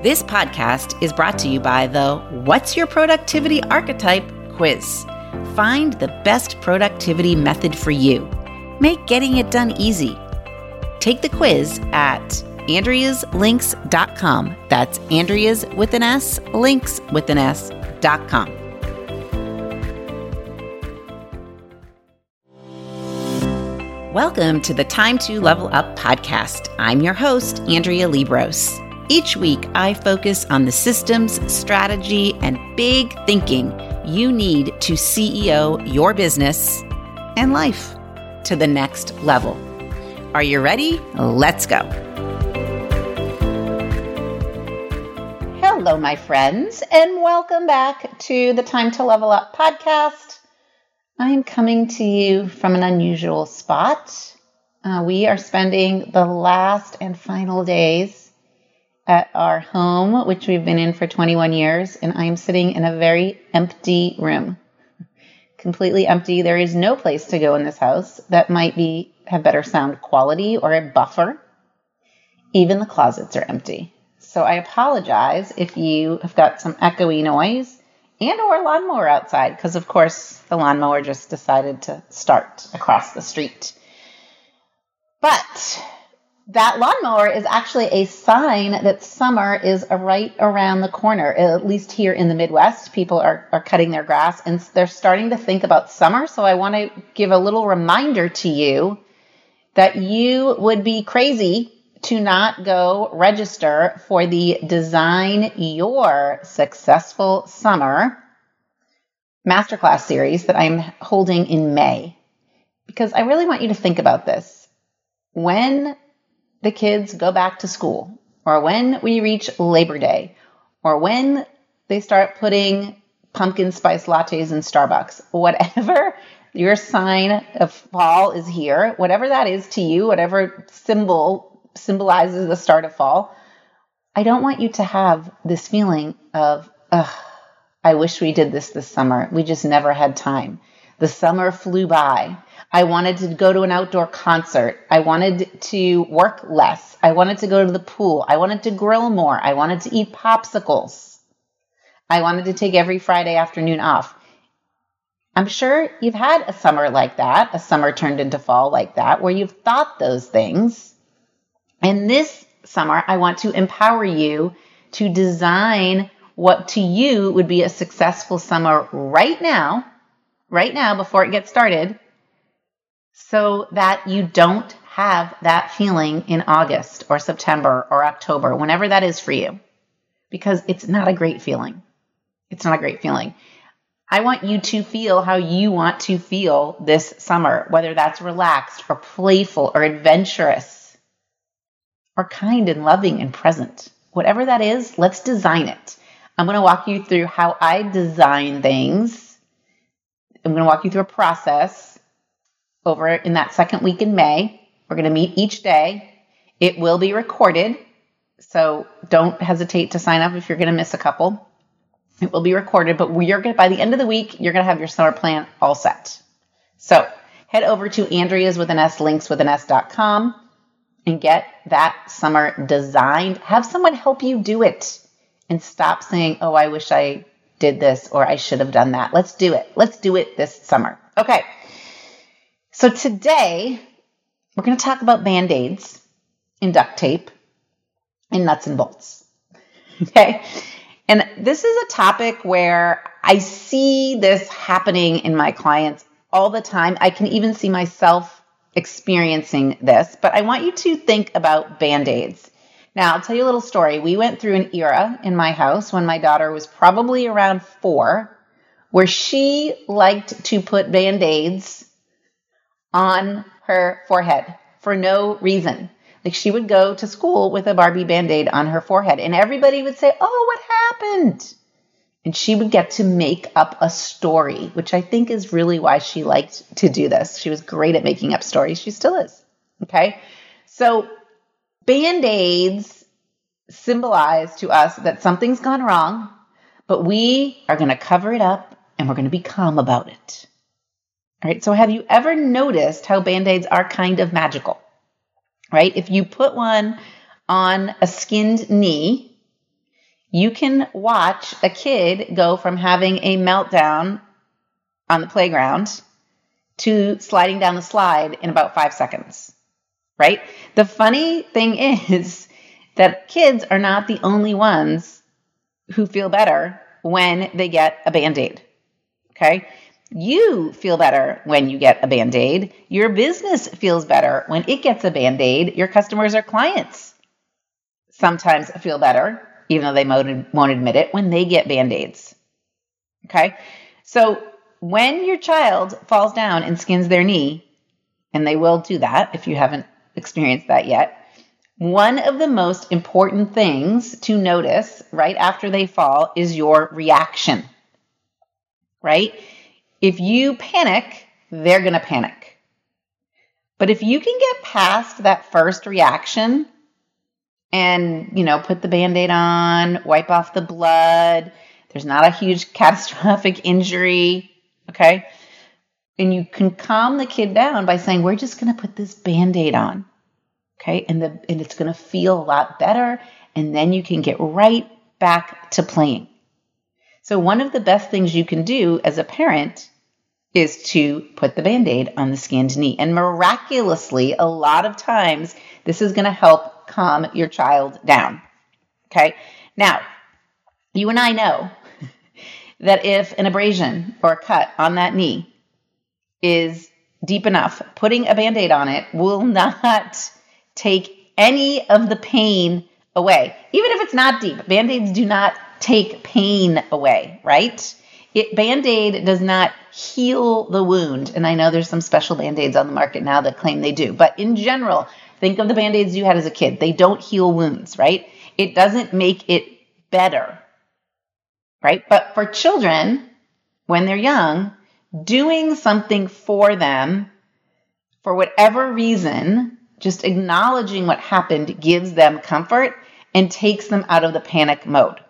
This podcast is brought to you by the What's Your Productivity Archetype quiz. Find the best productivity method for you. Make getting it done easy. Take the quiz at andreaslinks.com. That's Andrea's with an S, links with an S.com. Welcome to the Time to Level Up podcast. I'm your host, Andrea Liebross. Each week, I focus on the systems, strategy, and big thinking you need to CEO your business and life to the next level. Are you ready? Let's go. Hello, my friends, and welcome back to the Time to Level Up podcast. I am coming to you from an unusual spot. Uh, we are spending the last and final days at our home, which we've been in for 21 years, and I am sitting in a very empty room. Completely empty. There is no place to go in this house that might be have better sound quality or a buffer. Even the closets are empty. So I apologize if you have got some echoey noise and or a lawnmower outside because of course the lawnmower just decided to start across the street but that lawnmower is actually a sign that summer is right around the corner at least here in the midwest people are, are cutting their grass and they're starting to think about summer so i want to give a little reminder to you that you would be crazy to not go register for the Design Your Successful Summer masterclass series that I'm holding in May. Because I really want you to think about this. When the kids go back to school, or when we reach Labor Day, or when they start putting pumpkin spice lattes in Starbucks, whatever your sign of fall is here, whatever that is to you, whatever symbol symbolizes the start of fall, I don't want you to have this feeling of, ugh, I wish we did this this summer. We just never had time. The summer flew by. I wanted to go to an outdoor concert. I wanted to work less. I wanted to go to the pool. I wanted to grill more. I wanted to eat popsicles. I wanted to take every Friday afternoon off. I'm sure you've had a summer like that, a summer turned into fall like that, where you've thought those things and this summer, I want to empower you to design what to you would be a successful summer right now, right now before it gets started, so that you don't have that feeling in August or September or October, whenever that is for you, because it's not a great feeling. It's not a great feeling. I want you to feel how you want to feel this summer, whether that's relaxed or playful or adventurous or kind and loving and present. Whatever that is, let's design it. I'm going to walk you through how I design things. I'm going to walk you through a process over in that second week in May. We're going to meet each day. It will be recorded, so don't hesitate to sign up if you're going to miss a couple. It will be recorded, but we're going to, by the end of the week, you're going to have your summer plan all set. So head over to Andrea's with an S links with an S.com and get that summer designed. Have someone help you do it and stop saying, oh, I wish I did this or I should have done that. Let's do it. Let's do it this summer. Okay. So today we're going to talk about band aids and duct tape and nuts and bolts. Okay. And this is a topic where I see this happening in my clients all the time. I can even see myself experiencing this, but I want you to think about band aids. Now, I'll tell you a little story. We went through an era in my house when my daughter was probably around four where she liked to put band aids on her forehead for no reason. Like she would go to school with a Barbie band aid on her forehead, and everybody would say, Oh, what happened? and she would get to make up a story, which I think is really why she liked to do this. She was great at making up stories. She still is. Okay. So band aids symbolize to us that something's gone wrong, but we are going to cover it up and we're going to be calm about it. All right. So have you ever noticed how band aids are kind of magical? Right? If you put one on a skinned knee, You can watch a kid go from having a meltdown on the playground to sliding down the slide in about five seconds, right? The funny thing is that kids are not the only ones who feel better when they get a band aid, okay? You feel better when you get a band aid. Your business feels better when it gets a band aid. Your customers or clients sometimes feel better, even though they won't admit it, when they get band aids. Okay? So when your child falls down and skins their knee, and they will do that if you haven't experienced that yet, one of the most important things to notice right after they fall is your reaction. Right? If you panic, they're going to panic. But if you can get past that first reaction and, you know, put the band aid on, wipe off the blood, there's not a huge catastrophic injury, okay? And you can calm the kid down by saying, We're just going to put this band aid on, okay? And, the, and it's going to feel a lot better. And then you can get right back to playing. So, one of the best things you can do as a parent is to put the band aid on the skinned knee. And miraculously, a lot of times, this is going to help calm your child down. Okay. Now, you and I know that if an abrasion or a cut on that knee is deep enough, putting a band aid on it will not take any of the pain away. Even if it's not deep, band aids do not take pain away, right? It band-aid does not heal the wound. And I know there's some special band-aids on the market now that claim they do. But in general, think of the band-aids you had as a kid. They don't heal wounds, right? It doesn't make it better. Right? But for children, when they're young, doing something for them for whatever reason, just acknowledging what happened gives them comfort and takes them out of the panic mode.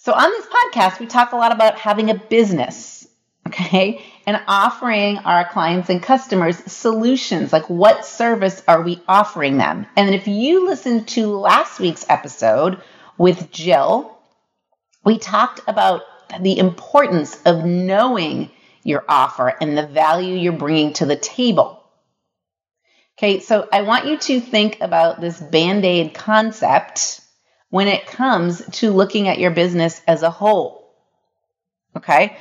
So, on this podcast, we talk a lot about having a business, okay, and offering our clients and customers solutions like what service are we offering them? And if you listened to last week's episode with Jill, we talked about the importance of knowing your offer and the value you're bringing to the table. Okay, so I want you to think about this band aid concept when it comes to looking at your business as a whole. Okay?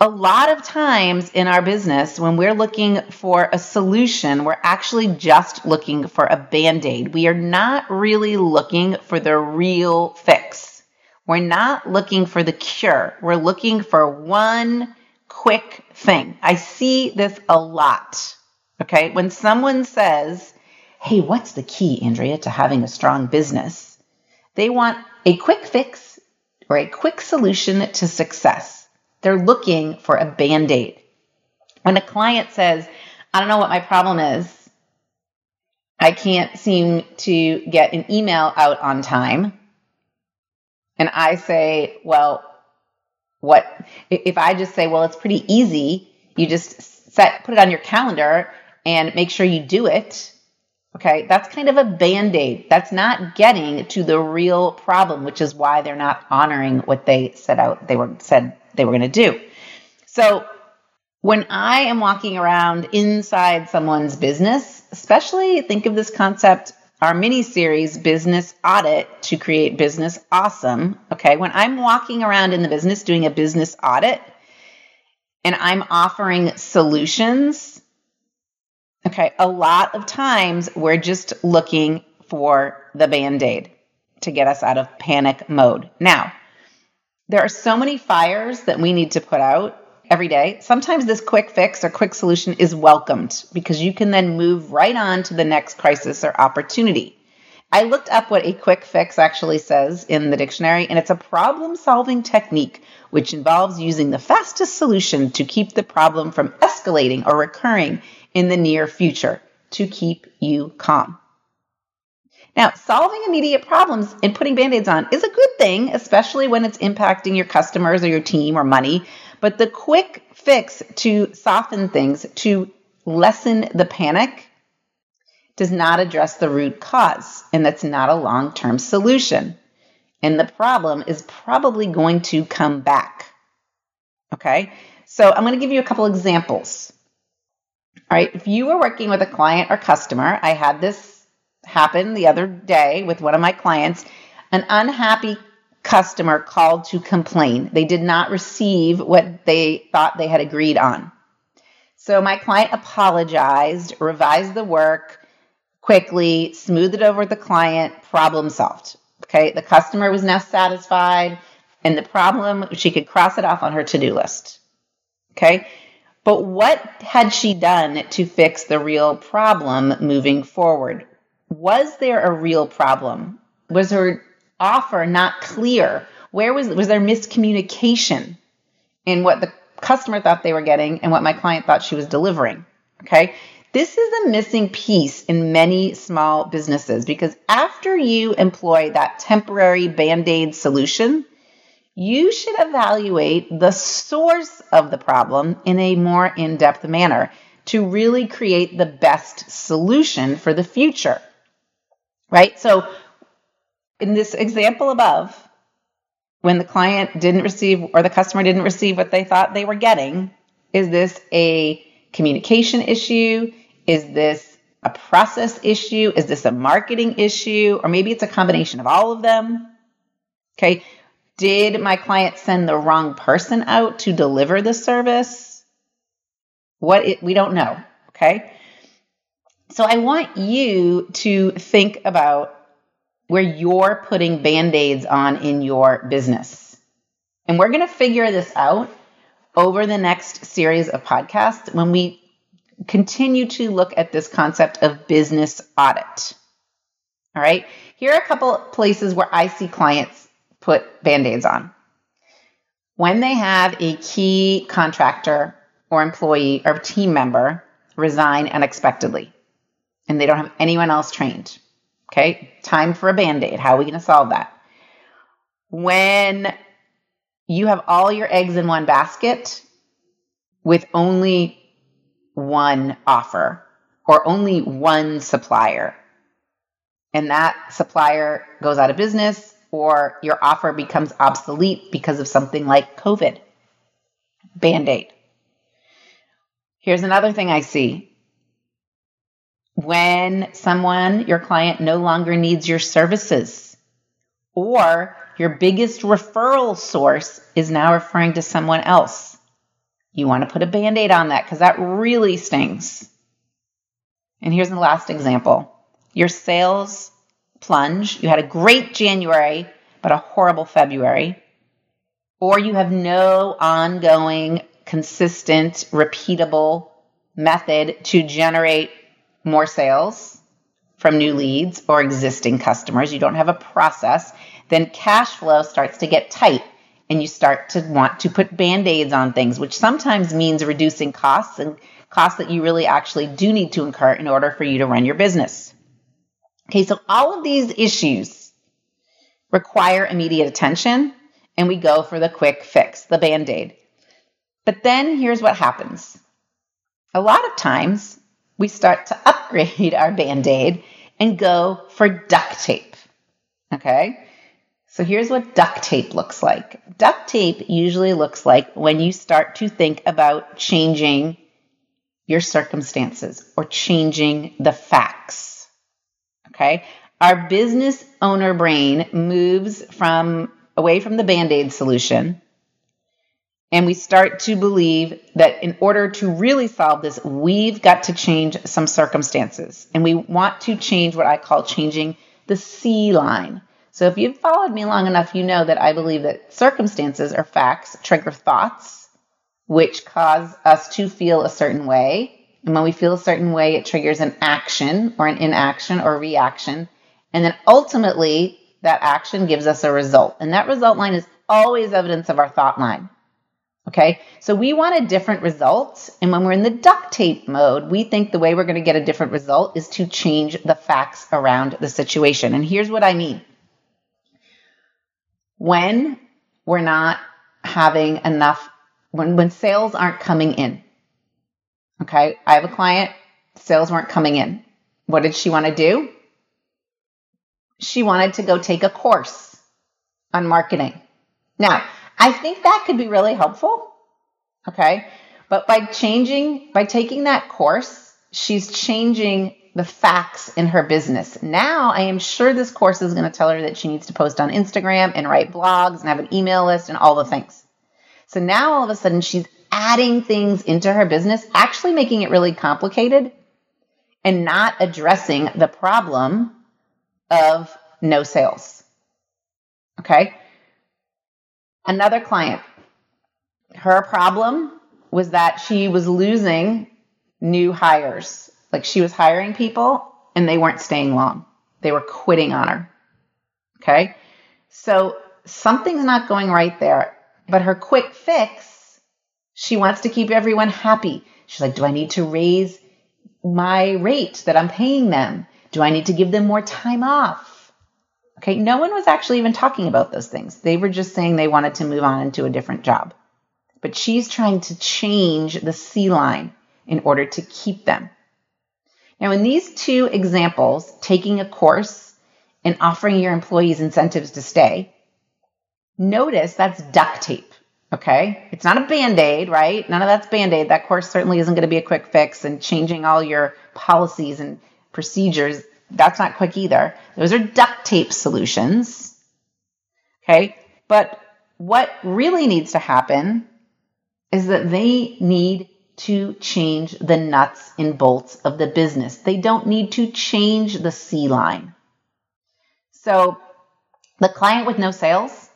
A lot of times in our business, when we're looking for a solution, we're actually just looking for a band aid. We are not really looking for the real fix. We're not looking for the cure. We're looking for one quick thing. I see this a lot. Okay. When someone says, hey, what's the key, Andrea, to having a strong business? They want a quick fix or a quick solution to success. They're looking for a band aid. When a client says, I don't know what my problem is, I can't seem to get an email out on time. And I say, well, what if I just say, well, it's pretty easy. You just set, put it on your calendar and make sure you do it. Okay, that's kind of a band aid. That's not getting to the real problem, which is why they're not honoring what they set out they were said they were going to do. So when I am walking around inside someone's business, especially think of this concept, our mini series, Business Audit to Create Business Awesome. Okay, when I'm walking around in the business doing a business audit and I'm offering solutions Okay, a lot of times we're just looking for the band aid to get us out of panic mode. Now, there are so many fires that we need to put out every day. Sometimes this quick fix or quick solution is welcomed because you can then move right on to the next crisis or opportunity. I looked up what a quick fix actually says in the dictionary, and it's a problem solving technique which involves using the fastest solution to keep the problem from escalating or recurring in the near future to keep you calm. Now, solving immediate problems and putting band aids on is a good thing, especially when it's impacting your customers or your team or money. But the quick fix to soften things, to lessen the panic, does not address the root cause, and that's not a long term solution. And the problem is probably going to come back. Okay, so I'm going to give you a couple examples. All right, if you were working with a client or customer, I had this happen the other day with one of my clients. An unhappy customer called to complain. They did not receive what they thought they had agreed on. So my client apologized, revised the work quickly, smoothed it over with the client, problem solved. Okay, the customer was now satisfied, and the problem, she could cross it off on her to do list. Okay, but what had she done to fix the real problem moving forward? Was there a real problem? Was her offer not clear? Where was was there miscommunication in what the customer thought they were getting and what my client thought she was delivering? Okay? This is a missing piece in many small businesses because after you employ that temporary band aid solution, you should evaluate the source of the problem in a more in depth manner to really create the best solution for the future. Right? So, in this example above, when the client didn't receive or the customer didn't receive what they thought they were getting, is this a communication issue? Is this a process issue? Is this a marketing issue? Or maybe it's a combination of all of them. Okay. Did my client send the wrong person out to deliver the service? What it, we don't know. Okay. So I want you to think about where you're putting band aids on in your business. And we're going to figure this out over the next series of podcasts when we continue to look at this concept of business audit. All right. Here are a couple places where I see clients put band aids on. When they have a key contractor or employee or team member resign unexpectedly and they don't have anyone else trained. Okay. Time for a band aid. How are we going to solve that? When you have all your eggs in one basket with only one offer or only one supplier. And that supplier goes out of business or your offer becomes obsolete because of something like COVID. Band aid. Here's another thing I see. When someone, your client, no longer needs your services, or your biggest referral source is now referring to someone else you want to put a band aid on that because that really stings. And here's the last example your sales plunge. You had a great January, but a horrible February. Or you have no ongoing, consistent, repeatable method to generate more sales from new leads or existing customers. You don't have a process. Then cash flow starts to get tight and you start to want to put band aids on things, which sometimes means reducing costs and costs that you really actually do need to incur in order for you to run your business. Okay, so all of these issues require immediate attention, and we go for the quick fix, the band aid. But then here's what happens a lot of times we start to upgrade our band aid and go for duct tape. Okay? So here's what duct tape looks like. Duct tape usually looks like when you start to think about changing your circumstances or changing the facts. Okay? Our business owner brain moves from away from the band-aid solution and we start to believe that in order to really solve this, we've got to change some circumstances. And we want to change what I call changing the C line. So if you've followed me long enough, you know that I believe that circumstances or facts trigger thoughts, which cause us to feel a certain way. And when we feel a certain way, it triggers an action or an inaction or reaction. And then ultimately, that action gives us a result. And that result line is always evidence of our thought line. Okay, so we want a different result. And when we're in the duct tape mode, we think the way we're going to get a different result is to change the facts around the situation. And here's what I mean when we're not having enough, when, when sales aren't coming in. Okay. I have a client, sales weren't coming in. What did she want to do? She wanted to go take a course on marketing. Now, I think that could be really helpful. Okay. But by changing, by taking that course, she's changing the facts in her business. Now I am sure this course is going to tell her that she needs to post on Instagram and write blogs and have an email list and all the things. So now all of a sudden she's adding things into her business, actually making it really complicated and not addressing the problem of no sales. Okay. Another client, her problem was that she was losing new hires. Like she was hiring people and they weren't staying long. They were quitting on her. Okay. So something's not going right there. But her quick fix, she wants to keep everyone happy. She's like, do I need to raise my rate that I'm paying them? Do I need to give them more time off? Okay. No one was actually even talking about those things. They were just saying they wanted to move on into a different job. But she's trying to change the C line in order to keep them. Now, in these two examples, taking a course and offering your employees incentives to stay, notice that's duct tape. Okay. It's not a band aid, right? None of that's band aid. That course certainly isn't going to be a quick fix and changing all your policies and procedures. That's not quick either. Those are duct tape solutions. Okay. But what really needs to happen is that they need to change the nuts and bolts of the business. They don't need to change the C line. So the client with no sales,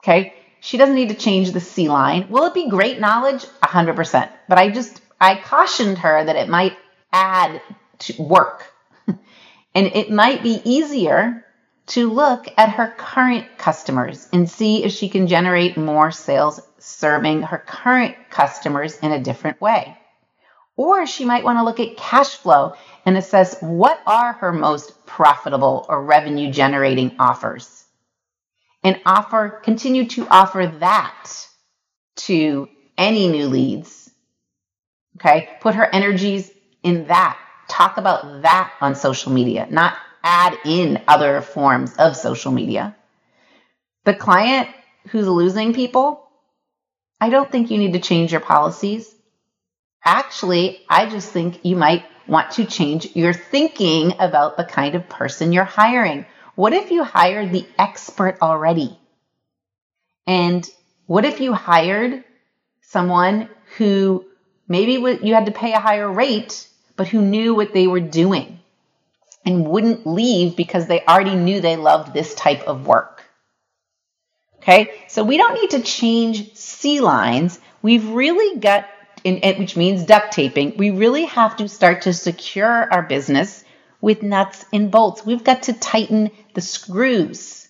okay, she doesn't need to change the C line. Will it be great knowledge? 100%. But I just, I cautioned her that it might add to work. and it might be easier to look at her current customers and see if she can generate more sales serving her current customers in a different way. Or she might want to look at cash flow and assess what are her most profitable or revenue generating offers and offer, continue to offer that to any new leads. Okay. Put her energies in that. Talk about that on social media, not add in other forms of social media. The client who's losing people, I don't think you need to change your policies. Actually, I just think you might want to change your thinking about the kind of person you're hiring. What if you hired the expert already? And what if you hired someone who maybe you had to pay a higher rate, but who knew what they were doing and wouldn't leave because they already knew they loved this type of work? Okay, so we don't need to change C lines. We've really got, which means duct taping, we really have to start to secure our business with nuts and bolts. We've got to tighten the screws.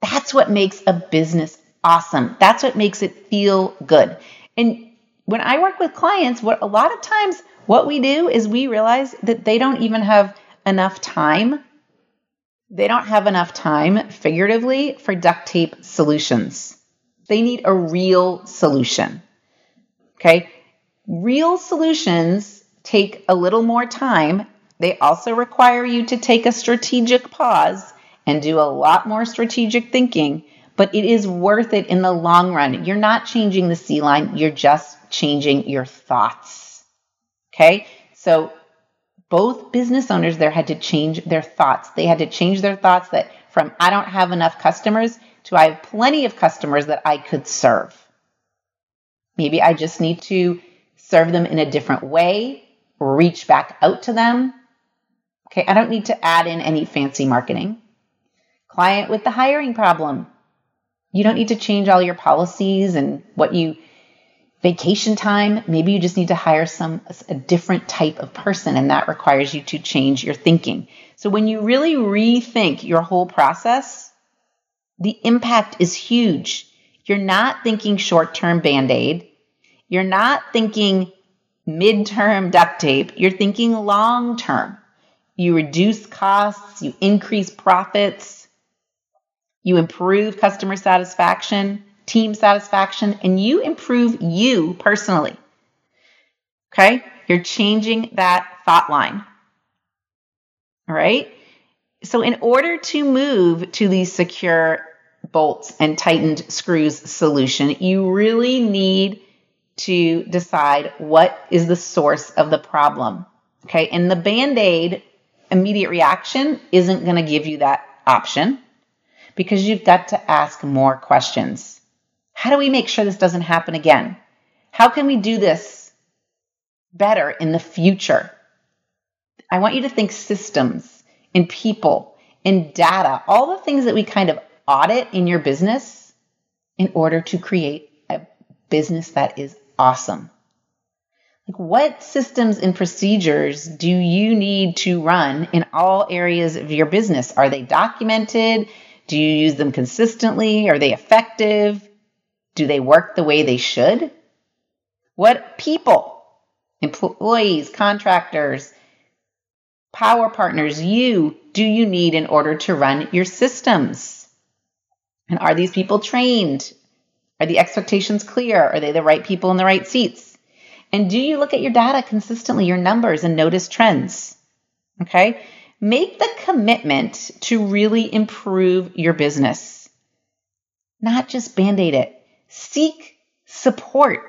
That's what makes a business awesome. That's what makes it feel good. And when I work with clients, what a lot of times what we do is we realize that they don't even have enough time they don't have enough time, figuratively, for duct tape solutions. They need a real solution. Okay? Real solutions take a little more time. They also require you to take a strategic pause and do a lot more strategic thinking, but it is worth it in the long run. You're not changing the C line, you're just changing your thoughts. Okay? So both business owners there had to change their thoughts. They had to change their thoughts that from I don't have enough customers to I have plenty of customers that I could serve. Maybe I just need to serve them in a different way, reach back out to them. Okay, I don't need to add in any fancy marketing. Client with the hiring problem. You don't need to change all your policies and what you vacation time, maybe you just need to hire some a different type of person and that requires you to change your thinking. So when you really rethink your whole process, the impact is huge. You're not thinking short-term band-aid. You're not thinking mid-term duct tape. You're thinking long-term. You reduce costs, you increase profits, you improve customer satisfaction team satisfaction, and you improve you personally. Okay? You're changing that thought line. All right. So, in order to move to the secure bolts and tightened screws solution, you really need to decide what is the source of the problem. Okay. And the band aid immediate reaction isn't going to give you that option because you've got to ask more questions. How do we make sure this doesn't happen again? How can we do this better in the future? I want you to think systems and people and data, all the things that we kind of audit in your business in order to create a business that is awesome. What systems and procedures do you need to run in all areas of your business? Are they documented? Do you use them consistently? Are they effective? Do they work the way they should? What people, employees, contractors, power partners, you do you need in order to run your systems? And are these people trained? Are the expectations clear? Are they the right people in the right seats? And do you look at your data consistently, your numbers, and notice trends? Okay. Make the commitment to really improve your business, not just band aid it. Seek support.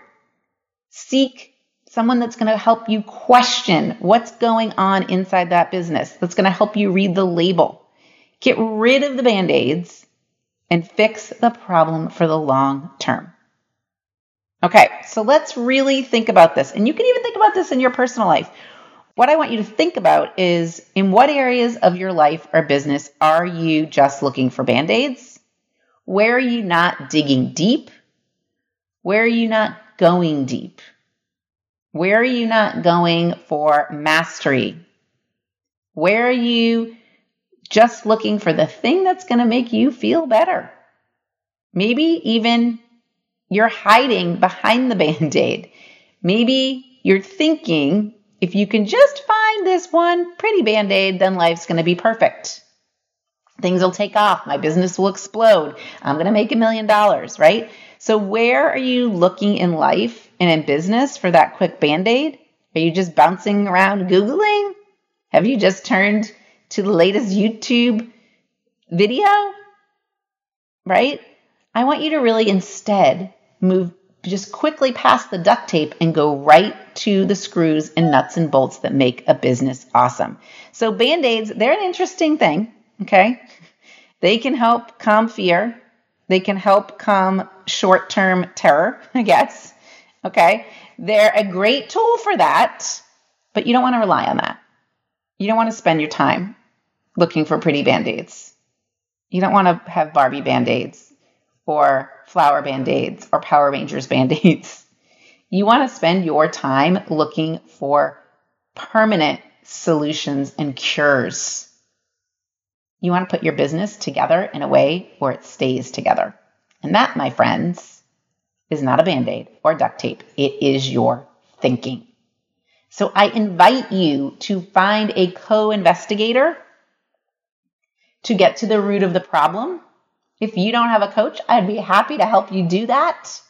Seek someone that's going to help you question what's going on inside that business, that's going to help you read the label. Get rid of the band aids and fix the problem for the long term. So let's really think about this. And you can even think about this in your personal life. What I want you to think about is in what areas of your life or business are you just looking for band aids? Where are you not digging deep? Where are you not going deep? Where are you not going for mastery? Where are you just looking for the thing that's going to make you feel better? Maybe even you're hiding behind the band aid. Maybe you're thinking if you can just find this one pretty band aid, then life's going to be perfect. Things will take off. My business will explode. I'm going to make a million dollars, right? So, where are you looking in life and in business for that quick band aid? Are you just bouncing around Googling? Have you just turned to the latest YouTube video? Right? I want you to really instead move just quickly past the duct tape and go right to the screws and nuts and bolts that make a business awesome. So, band aids, they're an interesting thing, okay? They can help calm fear, they can help calm short term terror, I guess. Okay. They're a great tool for that, but you don't want to rely on that. You don't want to spend your time looking for pretty band aids. You don't want to have Barbie band aids or flower band aids or Power Rangers band aids. You want to spend your time looking for permanent solutions and cures. You want to put your business together in a way where it stays together. And that, my friends, is not a band aid or duct tape. It is your thinking. So I invite you to find a co investigator to get to the root of the problem. If you don't have a coach, I'd be happy to help you do that.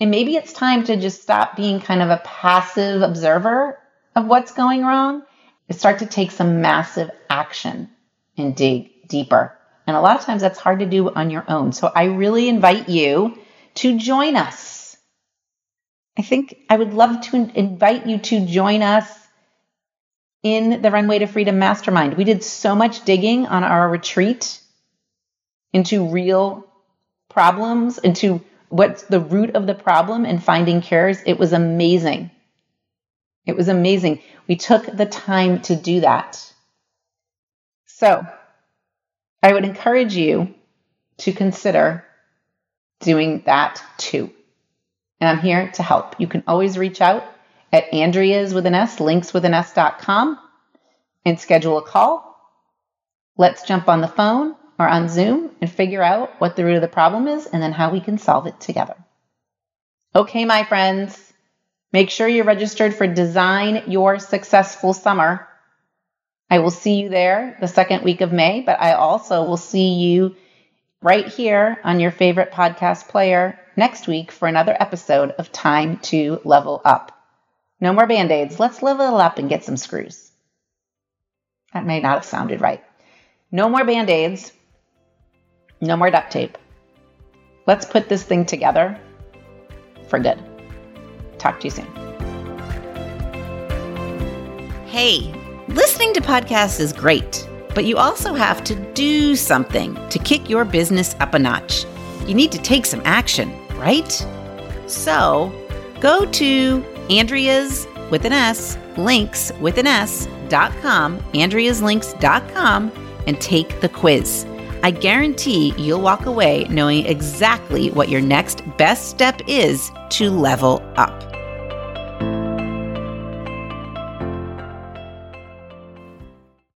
And maybe it's time to just stop being kind of a passive observer of what's going wrong and start to take some massive action and dig deeper. And a lot of times that's hard to do on your own. So I really invite you to join us. I think I would love to invite you to join us in the Runway to Freedom Mastermind. We did so much digging on our retreat into real problems, into what's the root of the problem and finding cures. It was amazing. It was amazing. We took the time to do that. So, I would encourage you to consider doing that too. And I'm here to help. You can always reach out at Andrea's with an S, links with an S.com, and schedule a call. Let's jump on the phone or on Zoom and figure out what the root of the problem is and then how we can solve it together. Okay, my friends, make sure you're registered for Design Your Successful Summer. I will see you there the second week of May, but I also will see you right here on your favorite podcast player next week for another episode of Time to Level Up. No more band aids. Let's level up and get some screws. That may not have sounded right. No more band aids. No more duct tape. Let's put this thing together for good. Talk to you soon. Hey, listening to podcasts is great, but you also have to do something to kick your business up a notch. You need to take some action, right? So go to Andrea's with an S, links with an S dot com, Andrea'sLinks.com, and take the quiz. I guarantee you'll walk away knowing exactly what your next best step is to level up.